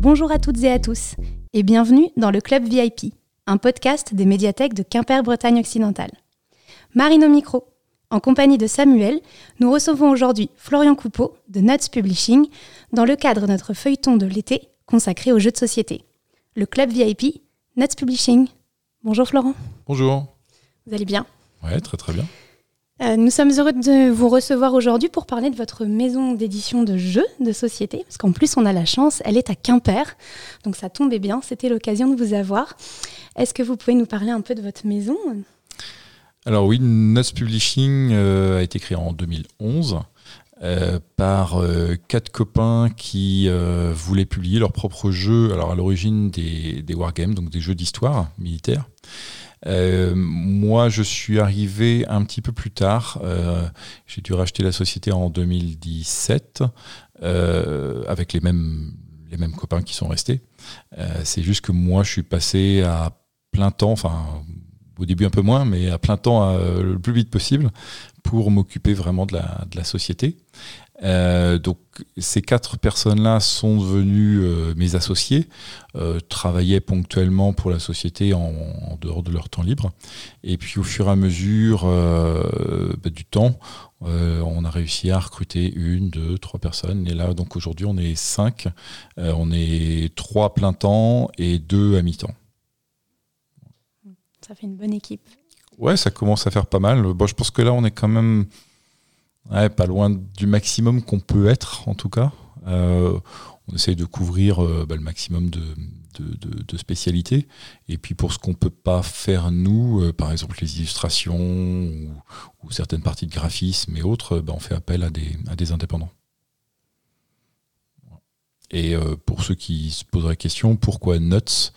Bonjour à toutes et à tous et bienvenue dans le Club VIP, un podcast des médiathèques de Quimper-Bretagne occidentale. Marine au micro. En compagnie de Samuel, nous recevons aujourd'hui Florian Coupeau de Nuts Publishing dans le cadre de notre feuilleton de l'été consacré aux jeux de société. Le Club VIP, Nuts Publishing. Bonjour Florent. Bonjour. Vous allez bien? Ouais, très très bien. Euh, nous sommes heureux de vous recevoir aujourd'hui pour parler de votre maison d'édition de jeux de société, parce qu'en plus on a la chance, elle est à Quimper, donc ça tombait bien, c'était l'occasion de vous avoir. Est-ce que vous pouvez nous parler un peu de votre maison? Alors oui, Nuts Publishing euh, a été créé en 2011 euh, par quatre copains qui voulaient publier leurs propres jeux, alors à l'origine des, des wargames, donc des jeux d'histoire militaire. Euh, moi, je suis arrivé un petit peu plus tard. Euh, J'ai dû racheter la société en 2017 euh, avec les mêmes, les mêmes copains qui sont restés. Euh, C'est juste que moi, je suis passé à plein temps, enfin au début un peu moins, mais à plein temps euh, le plus vite possible pour m'occuper vraiment de la, de la société. Euh, donc ces quatre personnes-là sont devenues euh, mes associés, euh, travaillaient ponctuellement pour la société en, en, dehors de leur temps libre. Et puis au fur et à mesure bah, du temps, on a réussi à recruter une, deux, trois personnes. Et là, donc aujourd'hui, on est cinq. On est trois à plein temps et deux à mi-temps. Ça fait une bonne équipe. Ouais, ça commence à faire pas mal. Bon, je pense que là, on est quand même ouais, pas loin du maximum qu'on peut être, en tout cas. Euh, on essaye de couvrir euh, bah, le maximum de, spécialités. Et puis pour ce qu'on peut pas faire nous, euh, par exemple les illustrations ou, ou, certaines parties de graphisme et autres, bah, on fait appel à des, à des indépendants. Et euh, pour ceux qui se posent la question, pourquoi nuts?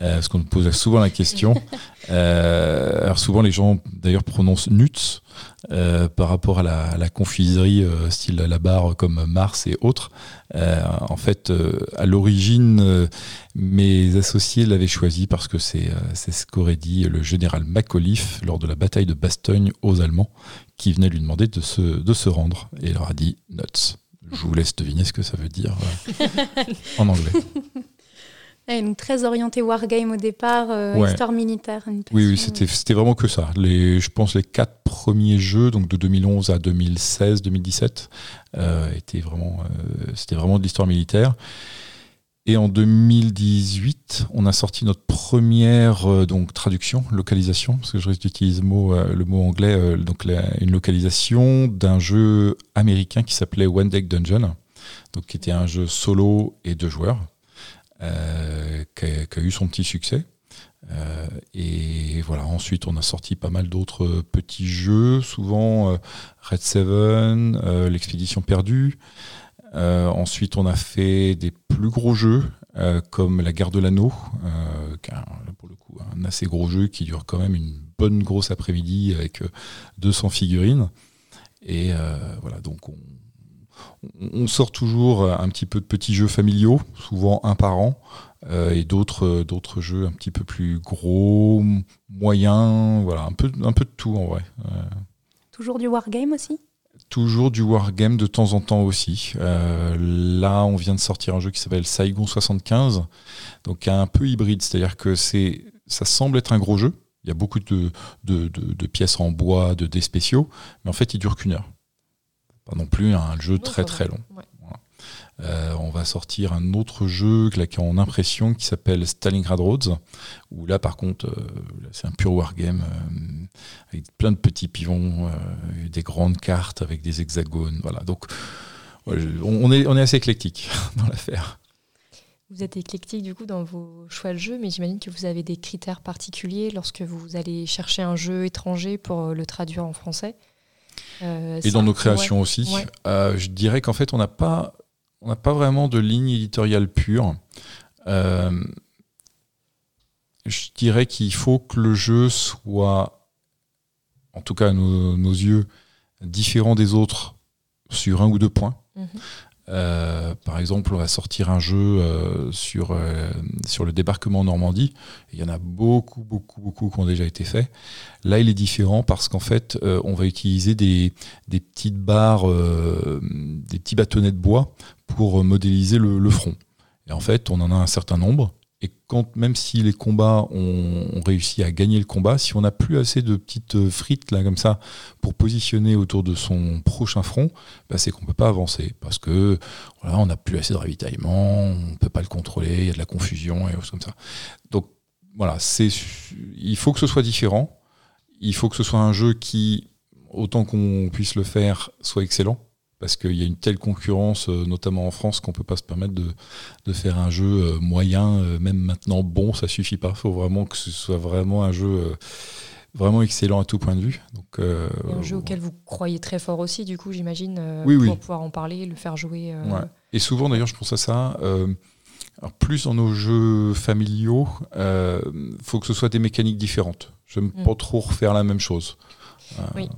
Euh, Parce qu'on nous pose souvent la question. Euh, alors souvent les gens d'ailleurs prononcent nuts par rapport à la, à la confiserie style la barre comme Mars et autres. En fait, à l'origine, mes associés l'avaient choisi parce que c'est ce qu'aurait dit le général Macauliffe lors de la bataille de Bastogne aux Allemands, qui venait lui demander de se, de se rendre. Et il leur a dit nuts. Je vous laisse deviner ce que ça veut dire euh, en anglais. Et donc très orienté wargame au départ, euh, Ouais. histoire militaire. une Oui, oui, c'était c'était vraiment que ça. Les, je pense les quatre premiers jeux, donc de 2011 à 2016, 2017, euh, étaient vraiment, euh, c'était vraiment de l'histoire militaire. Et en 2018, on a sorti notre première euh, donc traduction, localisation, parce que je risque d'utiliser le mot, euh, le mot anglais, euh, donc une localisation d'un jeu américain qui s'appelait One Deck Dungeon, donc qui était un jeu solo et deux joueurs, qui, a, qui a eu son petit succès. Et voilà, ensuite on a sorti pas mal d'autres petits jeux, souvent Red Seven, l'expédition perdue. Euh, ensuite on a fait des plus gros jeux euh, comme la guerre de l'anneau, euh, pour le coup un assez gros jeu qui dure quand même une bonne grosse après-midi avec euh, 200 figurines. Et voilà, donc on, sort toujours un petit peu de petits jeux familiaux, souvent un par an, et d'autres jeux un petit peu plus gros, moyens, voilà, un peu, de tout en vrai. Toujours du wargame aussi? Toujours du wargame de temps en temps aussi. Euh, là, on vient de sortir un jeu qui s'appelle Saigon 75, donc un peu hybride, c'est-à-dire que c'est, ça semble être un gros jeu. Il y a beaucoup de, de, de- de pièces en bois, de dés spéciaux, mais en fait, il dure qu'une heure. Pas non plus un jeu très très long. Ouais. Euh, on va sortir un autre jeu là, qui est en impression qui s'appelle Stalingrad Roads, où là par contre euh, c'est un pur wargame euh, avec plein de petits pivons, euh, des grandes cartes avec des hexagones. Voilà. Donc on, est, on est assez éclectique dans l'affaire. Vous êtes éclectique du coup dans vos choix de jeu, mais j'imagine que vous avez des critères particuliers lorsque vous allez chercher un jeu étranger pour le traduire en français. Euh, Et dans nos créations ouais. aussi. Ouais. Euh, je dirais qu'en fait on n'a pas, on n'a pas vraiment de ligne éditoriale pure. Euh, je dirais qu'il faut que le jeu soit, en tout cas à nos, nos yeux, différent des autres sur un ou deux points. Mhm. Euh, par exemple, on va sortir un jeu euh, sur, euh, sur le débarquement en Normandie. Il y en a beaucoup, beaucoup, beaucoup qui ont déjà été faits. Là, il est différent parce qu'en fait, on va utiliser des, des petites barres, des petits bâtonnets de bois pour modéliser le, le front. Et en fait, on en a un certain nombre. Et quand, même si les combats, ont on réussi à gagner le combat, si on n'a plus assez de petites frites là comme ça pour positionner autour de son prochain front, bah, c'est qu'on peut pas avancer parce que voilà, on n'a plus assez de ravitaillement, on peut pas le contrôler, il y a de la confusion et choses comme ça. Donc voilà, c'est, il faut que ce soit différent. Il faut que ce soit un jeu qui, autant qu'on puisse le faire, soit excellent parce qu'il y a une telle concurrence, euh, notamment en France, qu'on ne peut pas se permettre de, faire un jeu euh, moyen, euh, même maintenant bon, ça suffit pas. Il faut vraiment que ce soit vraiment un jeu vraiment excellent à tout point de vue. Donc, un jeu auquel vous croyez très fort aussi, du coup, j'imagine, pour pouvoir en parler, le faire jouer. Et souvent, d'ailleurs, je pense à ça. plus dans nos jeux familiaux, il faut que ce soit des mécaniques différentes. Je n'aime mm. pas trop refaire la même chose. oui.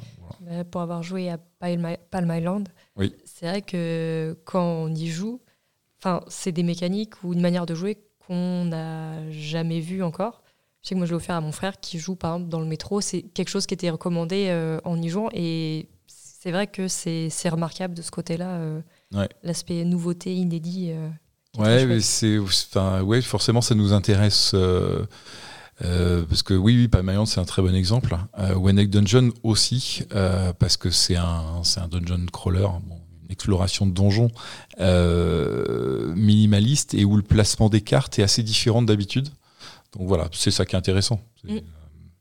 Pour avoir joué à Palm Island, c'est vrai que quand on y joue, c'est des mécaniques ou une manière de jouer qu'on n'a jamais vu encore. Je sais que moi, je l'ai offert à mon frère qui joue, par exemple, dans le métro. C'est quelque chose qui était recommandé euh, en y jouant. Et c'est vrai que c'est remarquable de ce côté-là, euh, l'aspect nouveauté, inédit. Euh, ouais, mais c'est, ouais, forcément, ça nous intéresse. Parce que oui, oui Palm c'est un très bon exemple. Euh, Dungeon aussi, parce que c'est un, c'est un dungeon crawler. Bon, exploration de donjons euh, minimaliste et où le placement des cartes est assez différent d'habitude. Donc voilà, c'est ça qui est intéressant. Mm. Euh,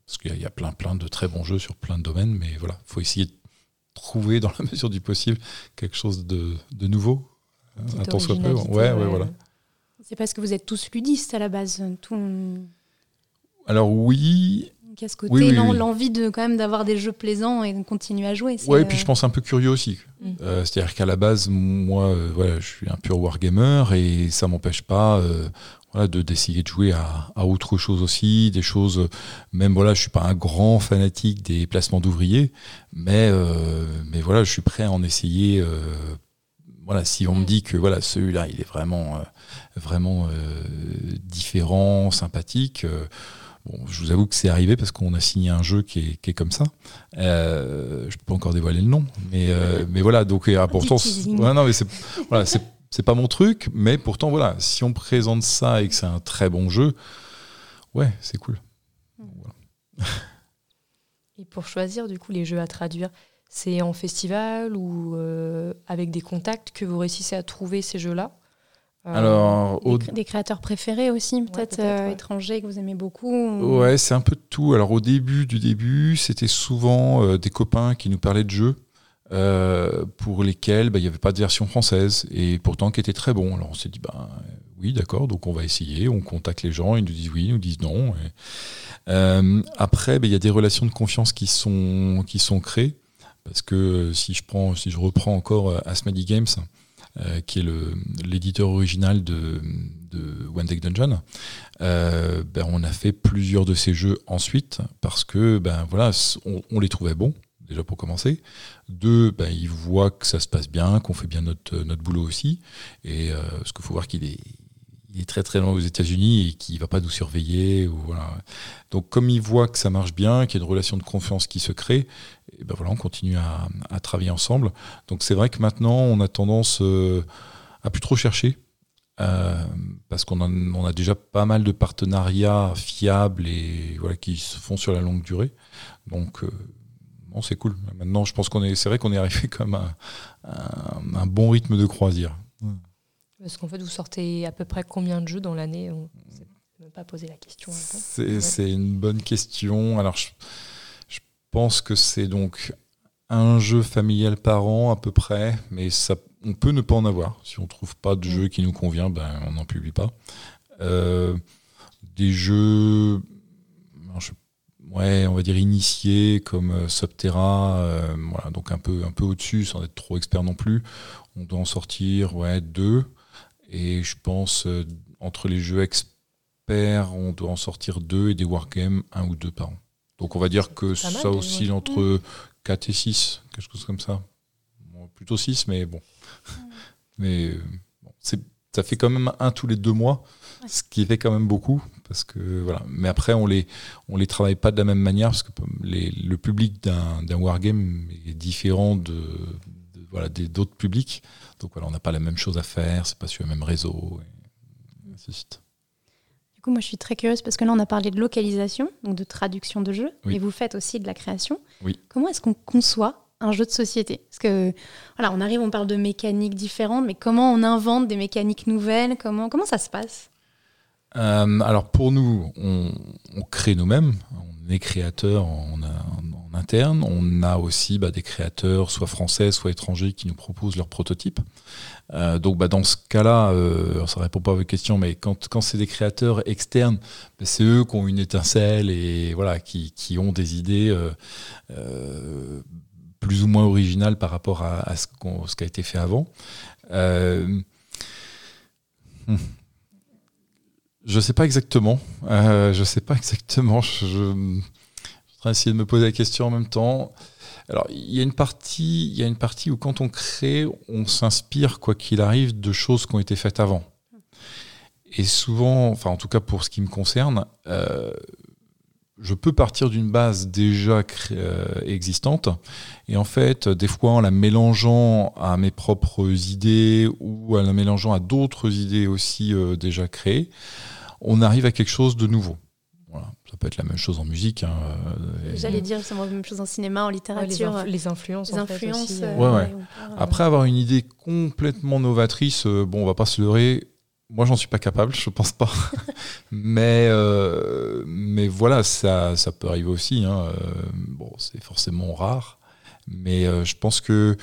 parce qu'il y, a plein, plein de très bons jeux sur plein de domaines, mais voilà, il faut essayer de trouver dans la mesure du possible quelque chose de, nouveau. Un temps soit peu. Ouais, ouais, voilà. C'est parce que vous êtes tous ludistes à la base. Tout... Alors oui, qu'à ce côté, l'envie de quand même d'avoir des jeux plaisants et de continuer à jouer. Ouais, et puis je pense un peu curieux aussi. Mm. Euh, c'est-à-dire qu'à la base, moi, euh, voilà, je suis un pur wargamer et ça m'empêche pas. Euh, voilà, de d'essayer de jouer à, à, autre chose aussi, des choses. Même voilà, je suis pas un grand fanatique des placements d'ouvriers, mais mais voilà, je suis prêt à en essayer. voilà, si on me dit que voilà, celui-là, il est vraiment vraiment différent, sympathique je vous avoue que c'est arrivé parce qu'on a signé un jeu qui est, comme ça. Euh, je ne peux pas encore dévoiler le nom, mais, euh, mais voilà. Donc, et, pourtant, non, mais c'est voilà, c'est pas mon truc, mais pourtant, voilà, si on présente ça et que c'est un très bon jeu, ouais, c'est cool. Et pour choisir du coup les jeux à traduire, c'est en festival ou euh, avec des contacts que vous réussissez à trouver ces jeux-là? Alors, des, créateurs préférés aussi, peut-être euh, étrangers que vous aimez beaucoup Ouais, c'est un peu de tout. Alors au début du début, c'était souvent euh, des copains qui nous parlaient de jeux. pour lesquels bah, il n'y avait pas de version française et pourtant qui étaient très bons. Alors on s'est dit, bah, oui, d'accord, donc on va essayer, on contacte les gens, ils nous disent oui, ils nous disent non. après, bah, il y a des relations de confiance qui sont, qui sont créées, parce que si je, prends, si je reprends encore Asmadi Games, euh, qui est l'éditeur original de, One Deck Dungeon, euh, ben, on a fait plusieurs de ces jeux ensuite parce que ben voilà, on, les trouvait bons déjà pour commencer. Deux, ben, ils voient que ça se passe bien, qu'on fait bien notre, notre boulot aussi. Et euh, parce qu'il faut voir qu'il est, il très très loin aux États-Unis et qu'il ne va pas nous surveiller. Ou voilà. Donc comme ils voient que ça marche bien, qu'il y a une relation de confiance qui se crée, et ben voilà, on continue à, travailler ensemble. Donc c'est vrai que maintenant, on a tendance euh, à plus trop chercher. Euh, parce qu'on a, déjà pas mal de partenariats fiables et voilà, qui se font sur la longue durée. Donc, euh, bon, c'est cool. Maintenant, je pense qu'on est, c'est vrai qu'on est arrivé comme un, un, bon rythme de croisière. Parce qu'en fait, vous sortez à peu près combien de jeux dans l'année On ne même pas posé la question. C'est une bonne question. Alors, je, pense que c'est donc un jeu familial par an à peu près, mais ça, on peut ne pas en avoir. Si on ne trouve pas de mm. jeu qui nous convient, ben, on n'en publie pas. Euh, des jeux, ouais, on va dire initiés comme euh, Subterra, euh, voilà, donc un peu, un peu au-dessus sans être trop expert non plus. On doit en sortir ouais, deux. Et je pense, entre les jeux experts, on doit en sortir deux et des wargames, un ou deux par an. Donc on va dire que ça oscille entre 4 et 6, quelque chose comme ça. plutôt 6, mais bon. mais bon, ça fait quand même un tous les deux mois, ce qui fait quand même beaucoup. Parce que, voilà. Mais après, on les, on les travaille pas de la même manière, parce que les, le public d'un wargame est différent de, voilà, d'autres publics. Donc voilà, on n'a pas la même chose à faire, c'est pas sur le même réseau. Du coup, moi, je suis très curieuse parce que là, on a parlé de localisation, donc de traduction de jeu, et vous faites aussi de la création. Oui. Comment est-ce qu'on conçoit un jeu de société? Parce que, voilà, on arrive, on parle de mécaniques différentes, mais comment on invente des mécaniques nouvelles? Comment, comment ça se passe? Euh, Alors, pour nous, on, crée nous-mêmes. On est créateur en, interne. On a aussi bah, des créateurs, soit français, soit étrangers, qui nous proposent leurs prototypes. Euh, donc bah, dans ce cas-là, euh, ça répond pas à votre question, mais quand, c'est des créateurs externes, bah, c'est eux qui ont une étincelle et voilà, qui, ont des idées euh, euh, plus ou moins originales par rapport à, ce, qui a été fait avant. Hmm. Je sais pas exactement. je sais pas exactement. Je, vais essayer de me poser la question en même temps. Alors, il y a une partie, il y a une partie où quand on crée, on s'inspire, quoi qu'il arrive, de choses qui ont été faites avant. Et souvent, enfin, en tout cas pour ce qui me concerne, euh, je peux partir d'une base déjà euh, existante et en fait, des fois en la mélangeant à mes propres idées ou en la mélangeant à d'autres idées aussi euh, déjà créées, on arrive à quelque chose de nouveau. Ça peut être la même chose en musique. Hein, euh, J'allais dire c'est la même chose en cinéma, en littérature. les, influences. Les influences. Euh, Après avoir une idée complètement novatrice, euh, bon, on va pas se leurrer. Moi, j'en suis pas capable, je pense pas. mais, mais voilà, ça, ça peut arriver aussi. Hein. Bon, c'est forcément rare. Mais je pense que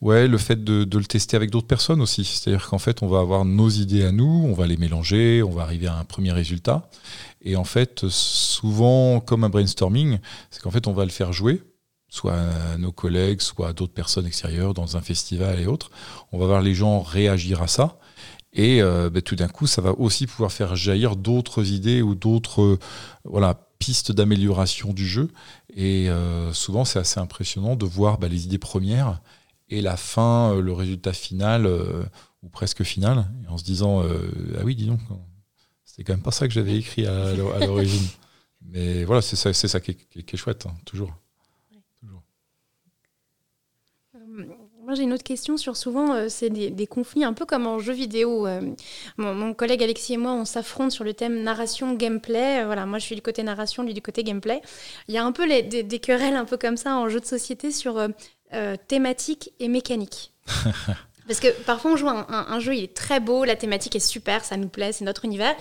ouais, le fait de, de le tester avec d'autres personnes aussi. C'est-à-dire qu'en fait, on va avoir nos idées à nous, on va les mélanger, on va arriver à un premier résultat. Et en fait, souvent, comme un brainstorming, c'est qu'en fait, on va le faire jouer, soit à nos collègues, soit à d'autres personnes extérieures, dans un festival et autres. On va voir les gens réagir à ça. Et euh, ben, tout d'un coup, ça va aussi pouvoir faire jaillir d'autres idées ou d'autres voilà, pistes d'amélioration du jeu. Et euh, souvent, c'est assez impressionnant de voir ben, les idées premières et la fin, euh, le résultat final, ou presque final, en se disant Ah oui, dis donc, c'est quand même pas ça que j'avais écrit à, l'origine. Mais voilà, c'est ça, c'est ça qui est, chouette, hein, toujours. Euh, j'ai une autre question sur souvent, euh, c'est des, conflits un peu comme en jeu vidéo. Euh, mon, collègue Alexis et moi, on s'affronte sur le thème narration-gameplay. voilà, moi, je suis du côté narration, lui du côté gameplay. Il y a un peu des, querelles un peu comme ça en jeu de société sur thématique et mécanique. Parce que parfois on joue un, jeu, il est très beau, la thématique est super, ça nous plaît, c'est notre univers.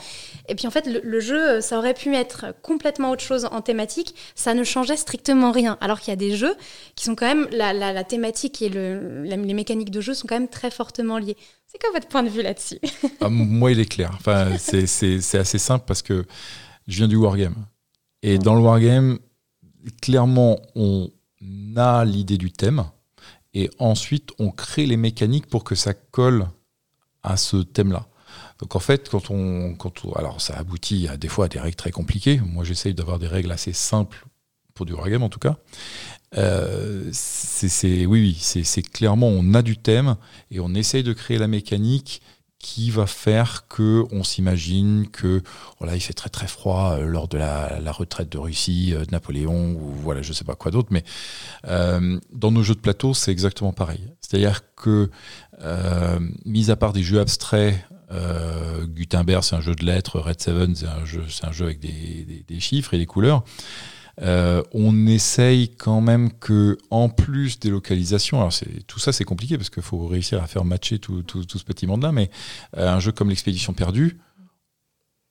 Et puis en fait, le, jeu, ça aurait pu être complètement autre chose en thématique, ça ne changeait strictement rien. Alors qu'il y a des jeux qui sont quand même, la, thématique et le, les mécaniques de jeu sont quand même très fortement liées. C'est quoi votre point de vue là-dessus? Ah, Moi, il est clair. Enfin, c'est assez simple parce que je viens du wargame. Et dans le wargame, clairement, on a l'idée du thème et ensuite on crée les mécaniques pour que ça colle à ce thème-là. Donc en fait, quand on, quand alors ça aboutit à des fois à des règles très compliquées. Moi, j'essaye d'avoir des règles assez simples pour du wargame en tout cas. Euh, c'est, oui, oui, c'est clairement on a du thème et on essaye de créer la mécanique qui va faire que on s'imagine que voilà il fait très très froid euh, lors de la, la, retraite de Russie euh, de Napoléon ou voilà je sais pas quoi d'autre mais euh, dans nos jeux de plateau c'est exactement pareil. C'est-à-dire que euh, mis à part des jeux abstraits euh, Gutenberg c'est un jeu de lettres Red Seven c'est un jeu c'est un jeu avec des, des, des chiffres et des couleurs euh, on essaye quand même que, en plus des localisations, alors tout ça c'est compliqué parce qu'il faut réussir à faire matcher tout, ce petit monde-là, mais euh, un jeu comme l'expédition perdue,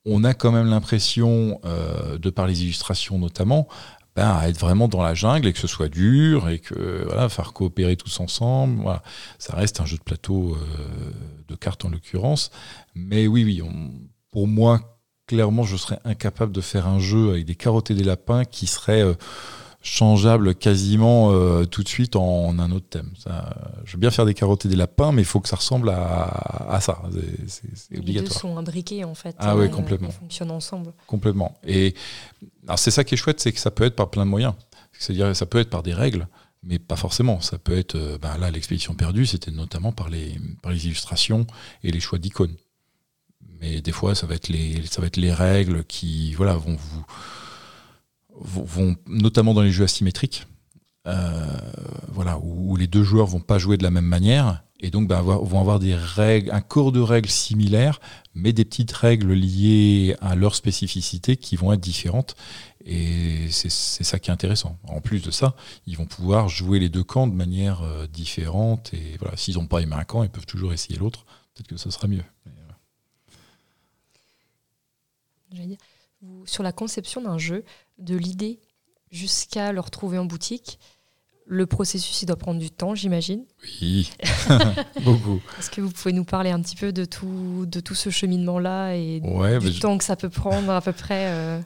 on a quand même l'impression, euh, de par les illustrations notamment, ben, à être vraiment dans la jungle et que ce soit dur et que voilà, faire coopérer tous ensemble. Ça reste un jeu de plateau de cartes en l'occurrence, mais oui, oui, pour moi clairement, je serais incapable de faire un jeu avec des carottes et des lapins qui serait euh, changeable quasiment euh, tout de suite en, un autre thème. Ça, je veux bien faire des carottes et des lapins, mais il faut que ça ressemble à, ça. C'est obligatoire. Les deux sont imbriqués en fait. Ah oui, euh, complètement. Ils fonctionnent ensemble. Complètement. Et c'est ça qui est chouette, c'est que ça peut être par plein de moyens. C'est-à-dire, ça peut être par des règles, mais pas forcément. Ça peut être, ben là, l'expédition perdue, c'était notamment par les, par les illustrations et les choix d'icônes mais des fois ça va être les ça va être les règles qui vont vous notamment dans les jeux asymétriques euh, voilà où, les deux joueurs vont pas jouer de la même manière et donc ben, vont avoir des règles, un corps de règles similaires, mais des petites règles liées à leur spécificité qui vont être différentes. Et c'est ça qui est intéressant. En plus de ça, ils vont pouvoir jouer les deux camps de manière euh, différente. Et voilà, s'ils n'ont pas aimé un camp, ils peuvent toujours essayer l'autre. Peut-être que ça sera mieux. Dire, sur la conception d'un jeu, de l'idée jusqu'à le retrouver en boutique, le processus, il doit prendre du temps, j'imagine. Oui, beaucoup. Est-ce que vous pouvez nous parler un petit peu de tout, de tout ce cheminement-là et du temps que ça peut prendre à peu près euh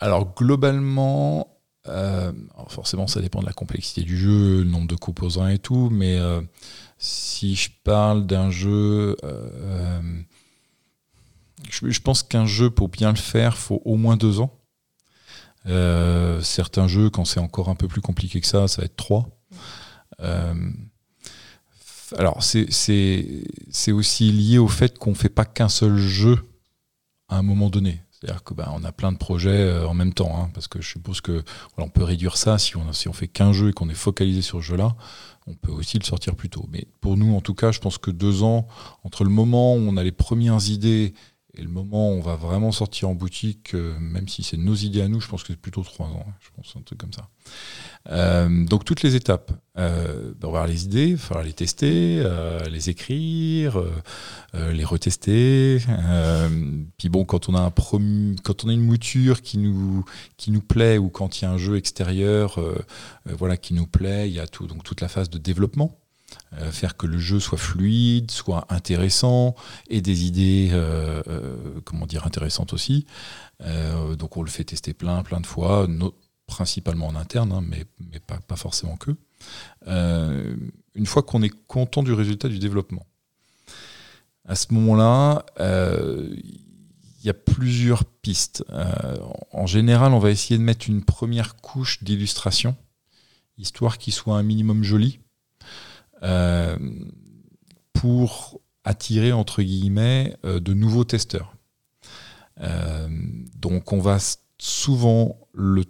Alors, globalement, euh, forcément, ça dépend de la complexité du jeu, le nombre de composants et tout, mais euh, si je parle d'un jeu... Je, pense qu'un jeu, pour bien le faire, faut au moins deux ans. Euh, certains jeux, quand c'est encore un peu plus compliqué que ça, ça va être 3. Euh, alors, c'est aussi lié au fait qu'on ne fait pas qu'un seul jeu à un moment donné. C'est-à-dire qu'on ben, a plein de projets euh, en même temps, hein, parce que je suppose que on peut réduire ça si on, si on fait qu'un jeu et qu'on est focalisé sur ce jeu-là, on peut aussi le sortir plus tôt. Mais pour nous, en tout cas, je pense que deux ans, entre le moment où on a les premières idées et le moment où on va vraiment sortir en boutique, euh, même si c'est nos idées à nous, je pense que c'est plutôt trois ans. Hein, je pense un truc comme ça. Euh, donc toutes les étapes. Euh, ben, on va avoir les idées, il falloir les tester, les écrire, les retester. puis bon, quand on a un quand on a une mouture qui nous qui nous plaît ou quand il y a un jeu extérieur, voilà, qui nous plaît, il y a tout donc toute la phase de développement. Euh, faire que le jeu soit fluide, soit intéressant, et des idées, euh, euh, comment dire, intéressantes aussi. donc on le fait tester plein, plein de fois, principalement en interne, hein, mais, mais pas, pas, forcément que. une fois qu'on est content du résultat du développement, à ce moment-là, il y a plusieurs pistes. en général, on va essayer de mettre une première couche d'illustration, histoire qu'il soit un minimum joli euh, pour attirer, entre guillemets, euh, de nouveaux testeurs. Euh, donc on va souvent le,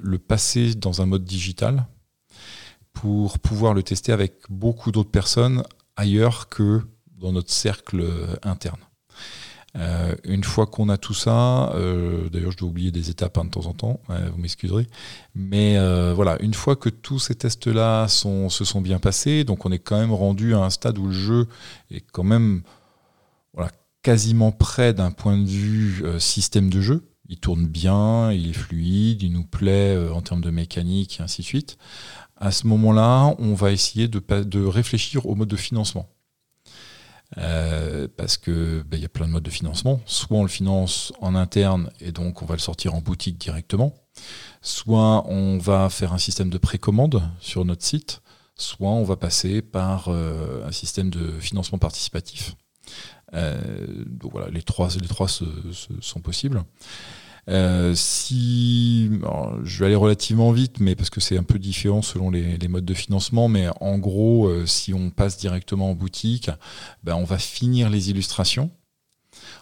le, passer dans un mode digital pour pouvoir le tester avec beaucoup d'autres personnes ailleurs que dans notre cercle interne. Euh, une fois qu'on a tout ça, euh, d'ailleurs je dois oublier des étapes hein, de temps en temps, vous m'excuserez, mais euh, voilà, une fois que tous ces tests-là se sont bien passés, donc on est quand même rendu à un stade où le jeu est quand même voilà, quasiment prêt d'un point de vue système de jeu. Il tourne bien, il est fluide, il nous plaît en termes de mécanique et ainsi de suite. À ce moment-là, on va essayer de, de réfléchir au mode de financement. Euh, parce que ben, il y a plein de modes de financement. Soit on le finance en interne et donc on va le sortir en boutique directement, soit on va faire un système de précommande sur notre site, soit on va passer par euh, un système de financement participatif. Euh, donc voilà, les trois, les trois sont possibles. Euh, si, je vais aller relativement vite, mais parce que c'est un peu différent selon les, modes de financement, mais en gros, euh, si on passe directement en boutique, ben on va finir les illustrations.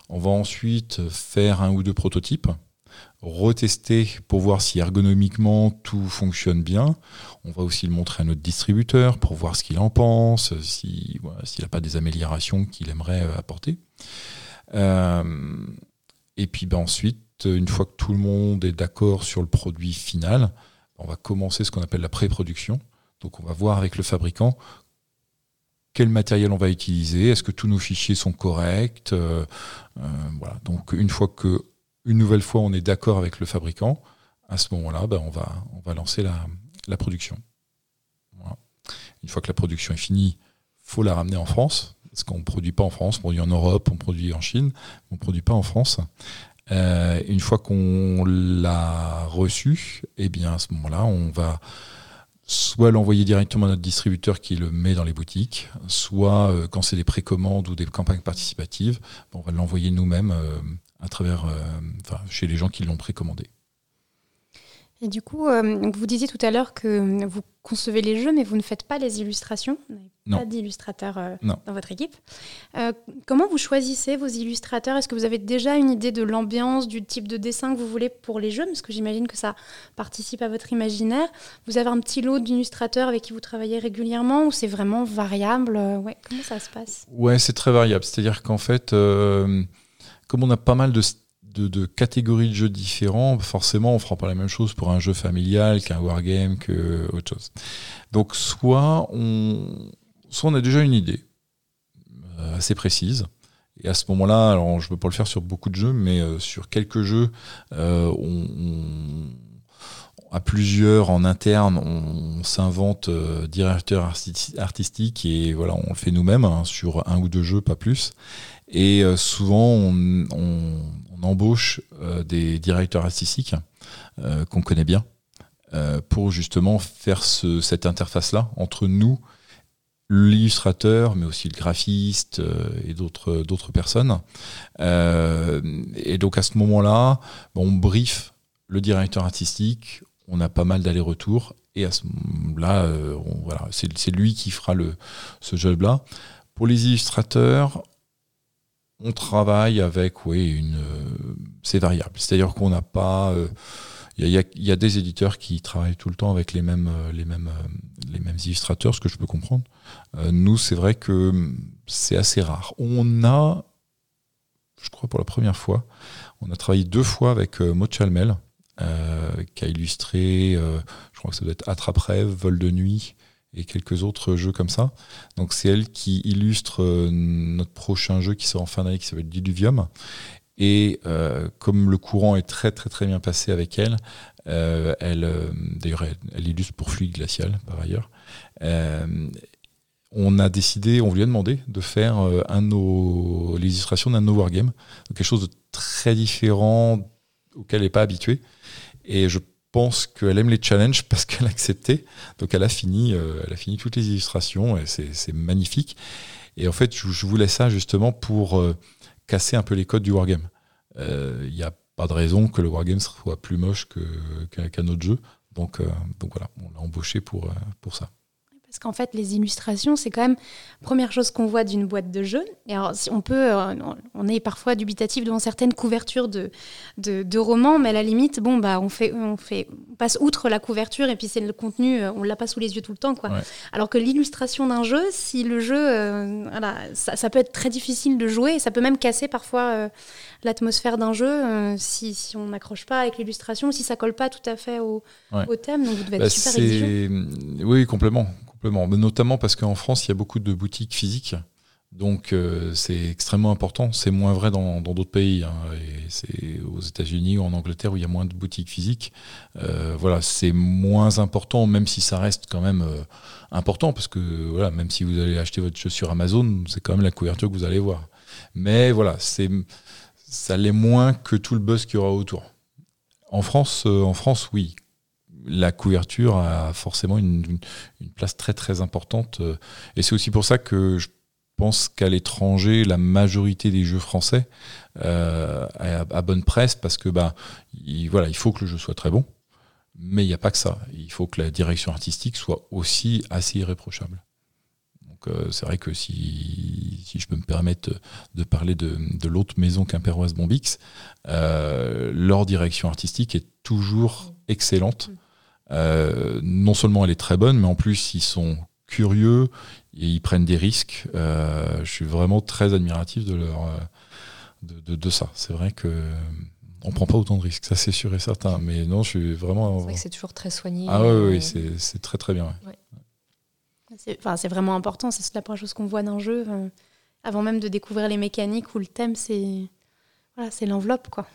On va ensuite faire un ou deux prototypes, retester pour voir si ergonomiquement tout fonctionne bien. On va aussi le montrer à notre distributeur pour voir ce qu'il en pense, s'il n'a pas des améliorations qu'il aimerait euh, apporter. et puis ben ensuite, une fois que tout le monde est d'accord sur le produit final, on va commencer ce qu'on appelle la pré-production. Donc on va voir avec le fabricant quel matériel on va utiliser, est-ce que tous nos fichiers sont corrects. Euh, euh, voilà. Donc une fois que, une nouvelle fois, on est d'accord avec le fabricant, à ce moment-là, ben, on, va, on va lancer la, production. Une fois que la production est finie, faut la ramener en France, parce qu'on ne produit pas en France, on produit en Europe, on produit en Chine, on ne produit pas en France. Euh, une fois qu'on l'a reçu, eh bien à ce moment-là, on va soit l'envoyer directement à notre distributeur qui le met dans les boutiques, soit euh, quand c'est des précommandes ou des campagnes participatives, on va l'envoyer nous-mêmes euh, à travers, chez les gens qui l'ont précommandé. Et du coup, vous disiez tout à l'heure que vous concevez les jeux, mais vous ne faites pas les illustrations. Vous n'avez pas d'illustrateurs euh, dans votre équipe. Euh, comment vous choisissez vos illustrateurs? Est-ce que vous avez déjà une idée de l'ambiance, du type de dessin que vous voulez pour les jeux? Parce que j'imagine que ça participe à votre imaginaire. Vous avez un petit lot d'illustrateurs avec qui vous travaillez régulièrement ou c'est vraiment variable? Ouais, Comment ça se passe? Ouais, c'est très variable. C'est-à-dire qu'en fait, comme on a pas mal de de, catégories de jeux différents, forcément, on fera pas la même chose pour un jeu familial qu'un wargame, que autre chose. Donc, soit on, soit on a déjà une idée euh, assez précise. Et à ce moment-là, alors je ne peux pas le faire sur beaucoup de jeux, mais euh, sur quelques jeux, euh, on, à plusieurs en interne, on, s'invente directeur artistique et voilà, on le fait nous-mêmes hein, sur un ou deux jeux, pas plus. Et souvent, on, embauche des directeurs artistiques qu'on connaît bien pour justement faire cette interface-là entre nous l'illustrateur, mais aussi le graphiste euh, et d'autres personnes. Euh, et donc à ce moment-là, on brief le directeur artistique, on a pas mal d'allers-retours, et à ce moment-là, euh, voilà, c'est lui qui fera le, ce job-là. Pour les illustrateurs, on travaille avec, oui, une, c'est variable. C'est-à-dire qu'on n'a pas il y, a, des éditeurs qui travaillent tout le temps avec les mêmes, euh, les mêmes, euh, les mêmes illustrateurs, ce que je peux comprendre. Euh, nous, c'est vrai que c'est assez rare. On a, je crois pour la première fois, on a travaillé deux fois avec euh, Chalmel, qui a illustré, je crois que ça doit être Attrape-Rêve, Vol de nuit et quelques autres jeux comme ça. Donc c'est elle qui illustre notre prochain jeu qui sort en fin d'année qui s'appelle Diluvium. Et euh, comme le courant est très très très bien passé avec elle, euh, elle euh, d'ailleurs elle, illustre pour Fluide Glacial par ailleurs. on a décidé, on lui a demandé de faire un de nos l'illustration d'un de nos wargames, quelque chose de très différent auquel elle n'est pas habituée. Et je pense qu'elle aime les challenges parce qu'elle a accepté. Donc elle a fini, elle a fini toutes les illustrations et c'est magnifique. Et en fait, je, je voulais ça justement pour casser un peu les codes du wargame. Il euh, n'y a pas de raison que le wargame soit plus moche qu'un autre jeu. Donc, euh, donc voilà, on l'a embauché pour, euh, pour ça. Parce qu'en fait, les illustrations, c'est quand même la première chose qu'on voit d'une boîte de jeu. Et alors, si on peut, on est parfois dubitatif devant certaines couvertures de, de, romans, mais à la limite, bon, bah, on, fait, on, fait, passe outre la couverture et puis c'est le contenu, on l'a pas sous les yeux tout le temps. Quoi. Alors que l'illustration d'un jeu, si le jeu, voilà, ça, ça, peut être très difficile de jouer et ça peut même casser parfois l'atmosphère d'un jeu euh, si, si, on n'accroche pas avec l'illustration, si ça colle pas tout à fait au, au thème. Donc vous devez être bah, super exigeant. Oui, complètement, notamment parce qu'en France, il y a beaucoup de boutiques physiques. Donc euh, c'est extrêmement important. C'est moins vrai dans d'autres pays. Hein. C'est aux États-Unis ou en Angleterre où il y a moins de boutiques physiques. Euh, voilà, c'est moins important, même si ça reste quand même important, parce que voilà, même si vous allez acheter votre sur Amazon, c'est quand même la couverture que vous allez voir. Mais voilà, c'est ça l'est moins que tout le buzz qu'il y aura autour. En France, euh, en France, oui. La couverture a forcément une, place très très importante. Euh, et c'est aussi pour ça que je pense qu'à l'étranger, la majorité des jeux français euh, a, bonne presse parce que bah, il, voilà, il faut que le jeu soit très bon. Mais il n'y a pas que ça. Il faut que la direction artistique soit aussi assez irréprochable. Euh, c'est vrai que si, je peux me permettre de parler de, l'autre maison quimpéroise Bombix, euh, leur direction artistique est toujours excellente. Euh, non seulement elle est très bonne, mais en plus ils sont curieux et ils prennent des risques. je suis vraiment très admiratif de leur de, ça. C'est vrai que on prend pas autant de risques, ça c'est sûr et certain. Mais non, je suis vraiment. C'est vrai que c'est toujours très soigné. Ah oui, oui c'est très très bien. C'est vraiment important, c'est la première chose qu'on voit d'un jeu. Euh, avant même de découvrir les mécaniques ou le thème, c'est voilà, l'enveloppe. quoi.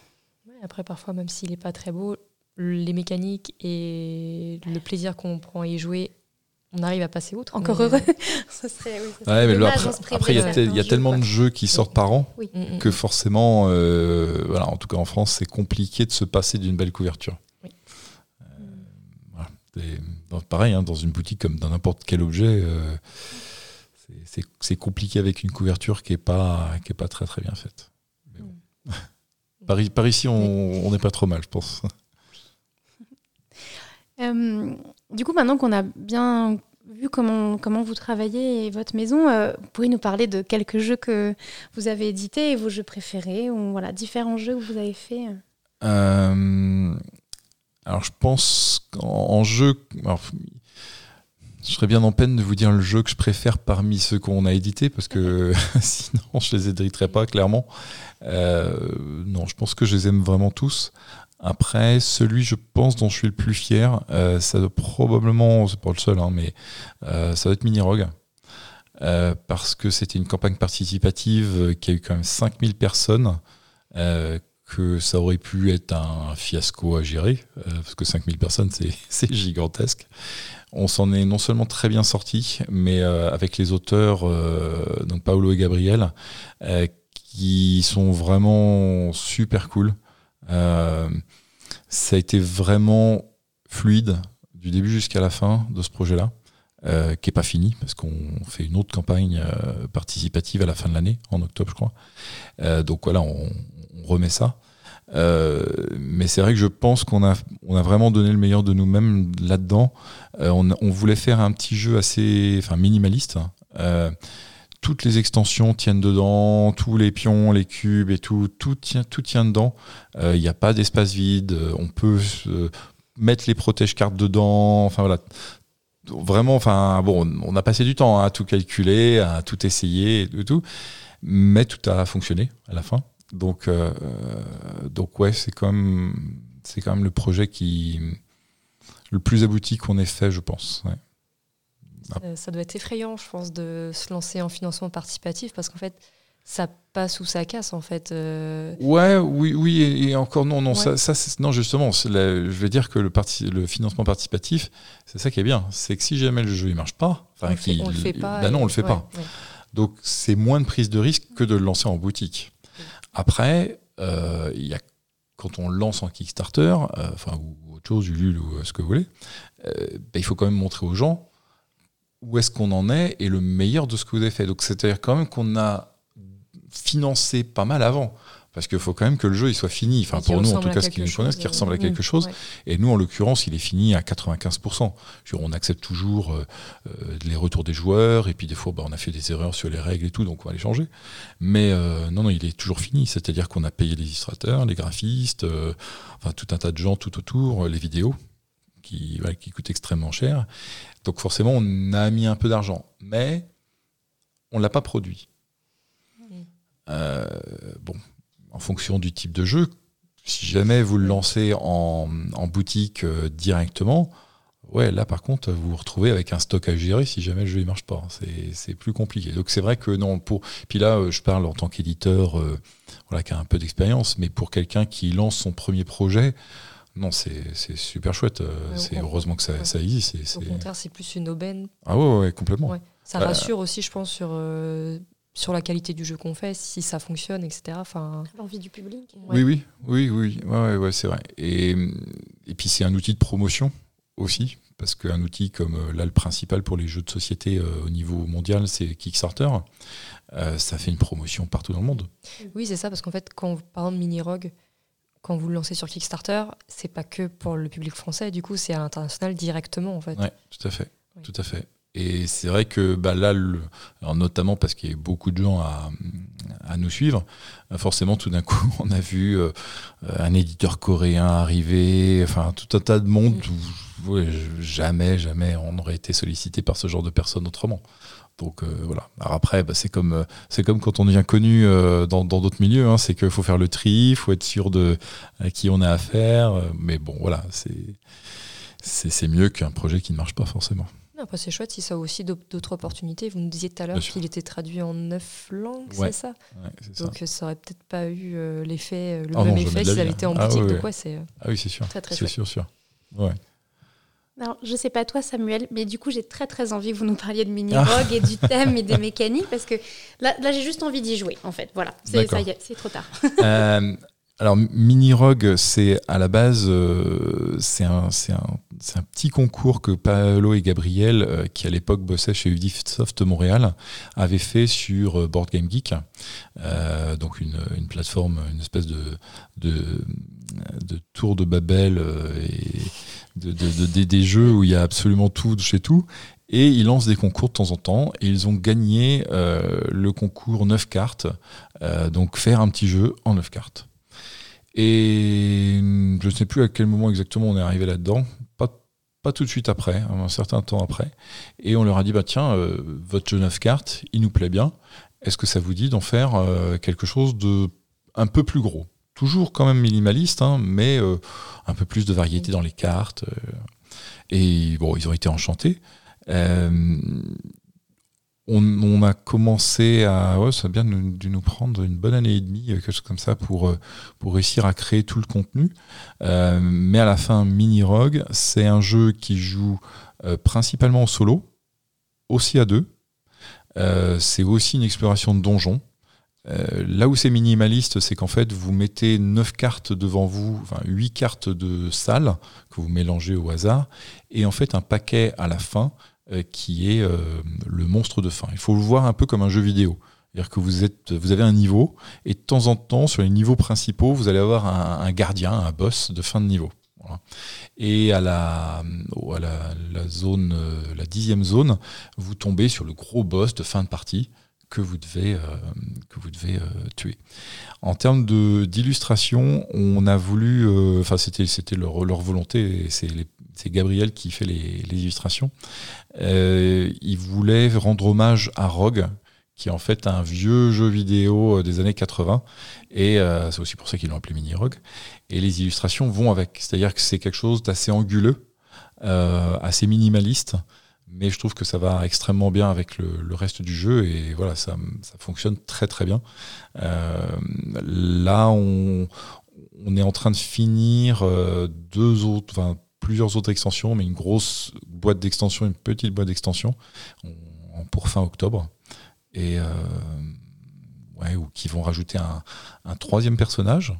après, parfois, même s'il n'est pas très beau, les mécaniques et le plaisir qu'on prend à y jouer, on arrive à passer outre. Encore heureux. ça serait, après, il y, a tellement de jeux qui sortent par an mm, mm, que mm. forcément, euh, voilà, en tout cas en France, c'est compliqué de se passer d'une belle couverture. Euh, voilà pareil, hein, dans une boutique comme dans n'importe quel objet, euh, c'est compliqué avec une couverture qui n'est pas, qui est pas très très bien faite. Par, ici, on n'est pas trop mal, je pense. Euh, du coup, maintenant qu'on a bien vu comment, comment vous travaillez et votre maison, euh, vous pouvez nous parler de quelques jeux que vous avez édités et vos jeux préférés, ou voilà, différents jeux que vous avez fait euh, Alors, je pense qu'en jeu. je serais bien en peine de vous dire le jeu que je préfère parmi ceux qu'on a édités, parce que sinon, je les éditerais pas, clairement. non, je pense que je les aime vraiment tous. Après, celui, je pense, dont je suis le plus fier, euh, ça doit probablement, c'est pas le seul, hein, mais euh, ça doit être Mini Rogue. Euh, parce que c'était une campagne participative qui a eu quand même 5000 personnes, que ça aurait pu être un fiasco à gérer, parce que 5000 personnes, c'est gigantesque. On s'en est non seulement très bien sorti, mais avec les auteurs, donc Paolo et Gabriel, qui sont vraiment super cool. Euh, ça a été vraiment fluide du début jusqu'à la fin de ce projet-là, euh, qui n'est pas fini, parce qu'on fait une autre campagne euh, participative à la fin de l'année, en octobre, je crois. donc voilà, on, remet ça. mais c'est vrai que je pense qu'on a, vraiment donné le meilleur de nous-mêmes là-dedans. On, on, voulait faire un petit jeu assez enfin, minimaliste. Hein toutes les extensions tiennent dedans, tous les pions, les cubes et tout, tout tient, tout tient dedans. Il euh, n'y a pas d'espace vide. Euh, on peut euh, mettre les protège-cartes dedans. Enfin voilà. Vraiment, enfin bon, on a passé du temps à tout calculer, à tout essayer et tout, mais tout a fonctionné à la fin. Donc, donc ouais, c'est quand même, c'est quand même le projet qui le plus abouti qu'on ait fait, je pense. Ça, doit être effrayant, je pense, de se lancer en financement participatif parce qu'en fait, ça passe ou ça casse en fait. Euh. Ouais, oui, oui, et, encore non, non, ça, ça non justement, je vais dire que le, parti, le financement participatif, c'est ça qui est bien, c'est que si jamais le jeu il marche pas, enfin, on, le fait pas, bah non, on le fait pas. Donc c'est moins de prise de risque que de le lancer en boutique. Après, euh, il y a quand on lance en Kickstarter, euh, enfin ou autre chose, Ulule ou ce que vous voulez, bah, il faut quand même montrer aux gens où est-ce qu'on en est et le meilleur de ce que vous avez fait. Donc c'est-à-dire quand même qu'on a financé pas mal avant. Parce qu'il faut quand même que le jeu il soit fini. Enfin, pour nous, en tout cas, ce qui nous connaissent, qui ressemble à quelque chose. Et nous, en l'occurrence, il est fini à 95%. on accepte toujours euh, euh, les retours des joueurs. Et puis, des fois, bah, on a fait des erreurs sur les règles et tout, donc on va les changer. Mais euh, non, non, il est toujours fini. C'est-à-dire qu'on a payé les illustrateurs, les graphistes, enfin, tout un tas de gens tout autour, les vidéos qui, qui coûtent extrêmement cher. Donc forcément, on a mis un peu d'argent, mais on ne l'a pas produit. Euh, bon, en fonction du type de jeu, si jamais vous le lancez en, boutique euh, directement, ouais, là par contre, vous vous retrouvez avec un stock à gérer si jamais le jeu ne marche pas. C'est plus compliqué. Donc c'est vrai que non, pour. Puis là, euh, je parle en tant qu'éditeur voilà, qui a un peu d'expérience, mais pour quelqu'un qui lance son premier projet, non, c'est super chouette. Euh, c'est heureusement que ça, ça existe. Au contraire, c'est plus une aubaine. Ah ouais, ouais complètement. Ça bah, rassure aussi, je pense, sur, euh, sur la qualité du jeu qu'on fait, si ça fonctionne, etc. Enfin... L'envie du public. Oui, oui, oui, oui, ouais, ouais, c'est vrai. Et, et puis c'est un outil de promotion aussi, parce qu'un outil comme euh, là, le principal pour les jeux de société au niveau mondial, c'est Kickstarter. ça fait une promotion partout dans le monde. Oui, c'est ça, parce qu'en fait, quand, par exemple, Mini Rogue, quand vous le lancez sur Kickstarter, c'est pas que pour le public français, du coup, c'est à l'international directement, en fait. Oui, tout à fait. Tout à fait. Et c'est vrai que bah, là, notamment parce qu'il y a beaucoup de gens à, nous suivre, forcément, tout d'un coup, on a vu euh, un éditeur coréen arriver, enfin, tout un tas de monde où jamais, jamais on aurait été sollicité par ce genre de personnes autrement. Donc euh, voilà. Alors après, bah, c'est comme euh, c'est comme quand on devient connu euh, dans d'autres milieux. Hein, c'est qu'il faut faire le tri, il faut être sûr de à qui on a affaire. mais bon, voilà, c'est c'est mieux qu'un projet qui ne marche pas forcément. après, c'est chouette si ça a aussi d'autres opportunités. Vous nous disiez tout à l'heure qu'il était traduit en neuf langues, c'est ça Donc ça aurait peut-être pas eu l'effet, le ah même effet si ça avait été en ah boutique. Donc c'est ah oui, c'est sûr. Très très C'est sûr, sûr. Ouais. Alors, je sais pas toi, Samuel, mais du coup, j'ai très très envie que vous nous parliez de mini-rogue et du thème et des mécaniques parce que là, là j'ai juste envie d'y jouer, en fait. Voilà, c'est, ça y est, c'est trop tard. euh, alors, Mini-Rogue, c'est à la base, euh, c'est, un, c'est, un, c'est un petit concours que Paolo et Gabriel, euh, qui à l'époque bossaient chez Ubisoft Montréal, avaient fait sur euh, Board Game Geek, donc une, une, plateforme, une espèce de, de, de tour de Babel et de, des jeux où il y a absolument tout chez tout. Et ils lancent des concours de temps en temps. Et ils ont gagné le concours 9 cartes. donc faire un petit jeu en 9 cartes. Et je ne sais plus à quel moment exactement on est arrivé là-dedans. Pas, pas tout de suite après, un certain temps après. Et on leur a dit, bah tiens, votre jeu 9 cartes, il nous plaît bien. Est-ce que ça vous dit d'en faire quelque chose de un peu plus gros? Toujours quand même minimaliste, hein, mais euh, un peu plus de variété dans les cartes. Euh. et bon, ils ont été enchantés. Euh, on, a commencé à. Ouais, ça a bien dû nous prendre une bonne année et demie, quelque chose comme ça, pour, pour réussir à créer tout le contenu. mais à la fin, Mini Rogue, c'est un jeu qui joue principalement en solo, aussi à deux. c'est aussi une exploration de donjons. Euh, là où c'est minimaliste, c'est qu'en fait, vous mettez 9 cartes devant vous, enfin 8 cartes de salle que vous mélangez au hasard, et en fait un paquet à la fin euh, qui est euh, le monstre de fin. Il faut le voir un peu comme un jeu vidéo. C'est-à-dire que vous, avez un niveau, et de temps en temps, sur les niveaux principaux, vous allez avoir un, gardien, un boss de fin de niveau. Et à la, à la zone, la dixième zone, vous tombez sur le gros boss de fin de partie que vous devez, euh, que vous devez euh, tuer. En termes d'illustration, on a voulu, euh, enfin c'était c'était leur, leur, volonté, c'est Gabriel qui fait les, les illustrations. il voulait rendre hommage à Rogue, qui est en fait un vieux jeu vidéo des années 80, et c'est aussi pour ça qu'ils l'ont appelé Mini Rogue. Et les illustrations vont avec, c'est-à-dire que c'est quelque chose d'assez anguleux, assez minimaliste mais je trouve que ça va extrêmement bien avec le, reste du jeu et voilà, ça, fonctionne très très bien. Euh, là, on, est en train de finir euh, deux autres, enfin plusieurs autres extensions, mais une grosse boîte d'extension, une petite boîte d'extension pour fin octobre. Et euh, ou qui vont rajouter un troisième personnage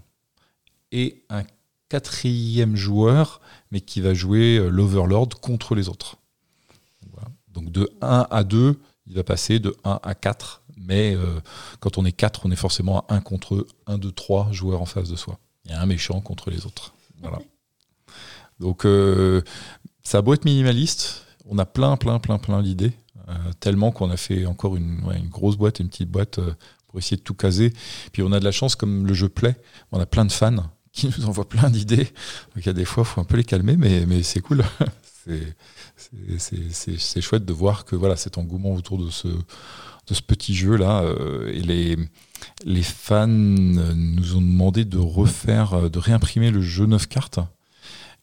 et un quatrième joueur, mais qui va jouer l'Overlord contre les autres. Donc de 1 à 2, il va passer de 1 à 4. Mais euh, quand on est 4, on est forcément à 1 contre 1, 2, 3 joueurs en face de soi. Il y a un méchant contre les autres. Voilà. Donc euh, ça a beau être minimaliste, on a plein, plein, plein, plein d'idées. Euh, tellement qu'on a fait encore une, une, grosse boîte et une petite boîte pour essayer de tout caser. Puis on a de la chance, comme le jeu plaît, on a plein de fans qui nous envoient plein d'idées. Donc il y a des fois, il faut un peu les calmer, mais, mais c'est cool. c'est chouette de voir que voilà cet engouement autour de ce, de ce petit jeu là euh, et les, les fans nous ont demandé de refaire euh, de réimprimer le jeu 9 cartes.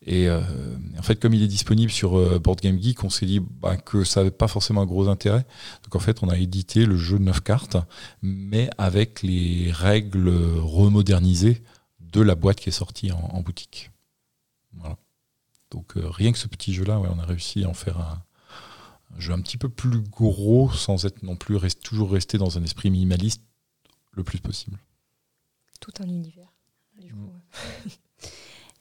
Et euh, en fait comme il est disponible sur Board Game Geek on s'est dit bah, que ça n'avait pas forcément un gros intérêt. Donc en fait on a édité le jeu 9 cartes mais avec les règles remodernisées de la boîte qui est sortie en, en boutique. Voilà donc euh, rien que ce petit jeu-là, on a réussi à en faire un, jeu un petit peu plus gros sans être non plus toujours resté dans un esprit minimaliste le plus possible. Tout un univers. Du coup,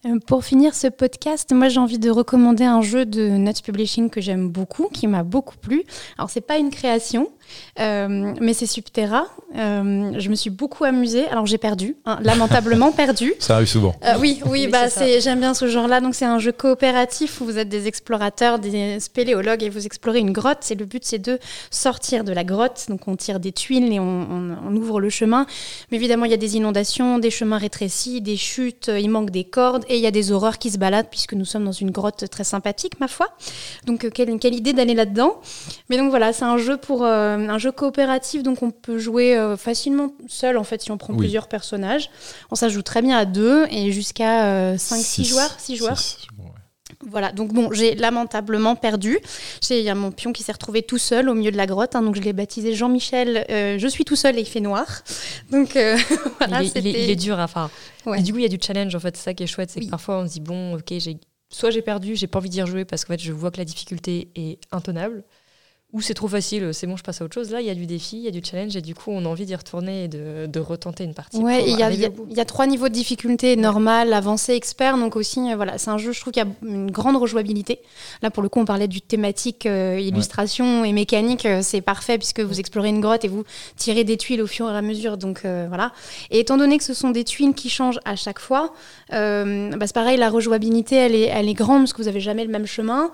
Euh, pour finir ce podcast, moi j'ai envie de recommander un jeu de Nuts Publishing que j'aime beaucoup, qui m'a beaucoup plu. Alors c'est pas une création, euh, mais c'est Subterra. Euh, je me suis beaucoup amusée. Alors j'ai perdu, hein, lamentablement perdu. Ça arrive souvent. oui, oui, bah j'aime bien ce genre-là. Donc c'est un jeu coopératif où vous êtes des explorateurs, des spéléologues et vous explorez une grotte. C'est le but, c'est de sortir de la grotte. Donc on tire des tuiles et on, on ouvre le chemin. Mais évidemment il y a des inondations, des chemins rétrécis, des chutes. Il manque des cordes et il y a des horreurs qui se baladent puisque nous sommes dans une grotte très sympathique, ma foi. Donc, euh, quelle, quelle idée d'aller là-dedans. Mais donc voilà, c'est un jeu pour euh, un jeu coopératif, donc on peut jouer euh, facilement seul en fait si on prend plusieurs personnages. On ça joue très bien à deux et jusqu'à 5-6 joueurs. 6 joueurs. Voilà, donc bon, j'ai lamentablement perdu. Il y a mon pion qui s'est retrouvé tout seul au milieu de la grotte, hein, donc je l'ai baptisé Jean-Michel. Euh, je suis tout seul et il fait noir. Donc euh, il, est, dur, enfin. du coup, il y a du challenge en fait. C'est ça qui est chouette, c'est que parfois on se dit bon, ok, j'ai soit j'ai perdu, j'ai pas envie d'y rejouer parce qu'en fait je vois que la difficulté est intenable ou c'est trop facile, c'est bon, je passe à autre chose. Là, il y a du défi, il y a du challenge, et du coup, on a envie d'y retourner et de, de, retenter une partie. Ouais, il y, y, a trois niveaux de difficulté normal, avancé, expert. Donc aussi, euh, voilà, c'est un jeu, je trouve qu'il y a une grande rejouabilité. Là, pour le coup, on parlait du thématique euh, illustration et mécanique. Euh, c'est parfait puisque vous explorez une grotte et vous tirez des tuiles au fur et à mesure. Donc voilà. Et étant donné que ce sont des tuiles qui changent à chaque fois, bah, c'est pareil, la rejouabilité, elle est, elle est grande parce que vous n'avez jamais le même chemin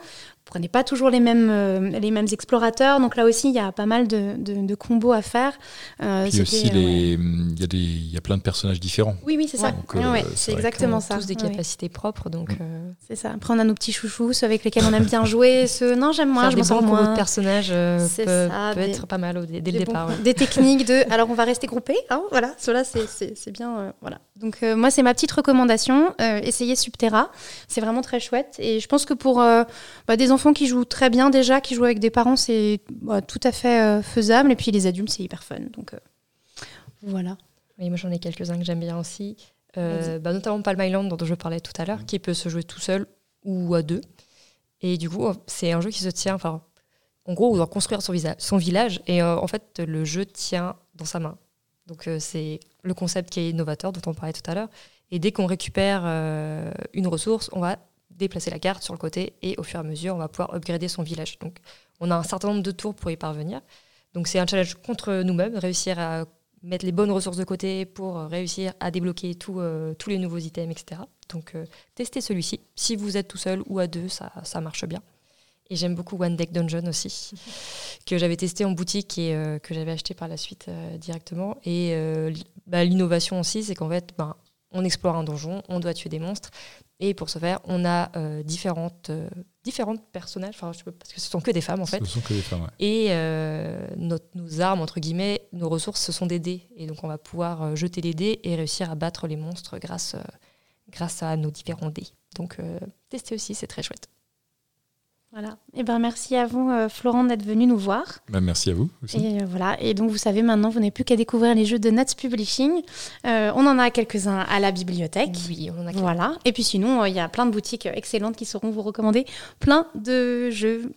prenez pas toujours les mêmes, euh, les mêmes explorateurs. Donc là aussi, il y a pas mal de, de, combos à faire. Euh, Puis aussi, les, il, y a des, il y a plein de personnages différents. Oui, oui, c'est ça. Euh, c'est exactement ça. tous des capacités propres. Donc, mm. C'est ça. Après, on a nos petits chouchous, ceux avec lesquels on aime bien jouer. Ceux, non, j'aime moins, je m'en sors moins. de personnages peut, peut être pas mal dès, le départ. Des techniques de. Alors, on va rester groupés. Hein, voilà. Cela, c'est bien. voilà. Donc, moi, c'est ma petite recommandation. essayez Subterra. C'est vraiment très chouette. Et je pense que pour bah, des enfants qui jouent très bien déjà, qui jouent avec des parents, c'est bah, tout à fait euh, faisable. Et puis les adultes, c'est hyper fun. Donc euh, voilà. Oui, moi j'en ai quelques-uns que j'aime bien aussi. Euh, bah, notamment Palm Island dont je parlais tout à l'heure, qui peut se jouer tout seul ou à deux. Et du coup, c'est un jeu qui se tient. Enfin, en gros, on doit construire son, son village et en fait, le jeu tient dans sa main. Donc c'est le concept qui est innovateur dont on parlait tout à l'heure. Et dès qu'on récupère une ressource, on va déplacer la carte sur le côté et au fur et à mesure, on va pouvoir upgrader son village. Donc, on a un certain nombre de tours pour y parvenir. Donc, c'est un challenge contre nous-mêmes, réussir à mettre les bonnes ressources de côté pour réussir à débloquer euh, tous les nouveaux items, etc. Donc, euh, testez celui-ci. Si vous êtes tout seul ou à deux, ça, ça marche bien. Et j'aime beaucoup One Deck Dungeon aussi, que j'avais testé en boutique et euh, que j'avais acheté par la suite directement. Et bah, l'innovation aussi, c'est qu'en fait, ben, on explore un donjon, on doit tuer des monstres, et pour ce faire, on a euh, différentes, euh, différentes personnages, enfin, je peux, parce que ce sont que des femmes en fait. Ce sont que des femmes, ouais. Et euh, nos armes, entre guillemets, nos ressources, ce sont des dés. Et donc on va pouvoir jeter les dés et réussir à battre les monstres grâce, grâce à nos différents dés. Donc tester aussi, c'est très chouette. Voilà. Et eh ben merci à vous, euh, Florent, d'être venu nous voir. Ben, merci à vous aussi. Et euh, voilà. Et donc vous savez maintenant, vous n'avez plus qu'à découvrir les jeux de Nuts Publishing. Euh, on en a quelques-uns à la bibliothèque. Oui, on en a. Voilà. Et puis sinon, il y a plein de boutiques excellentes qui sauront vous recommander plein de jeux.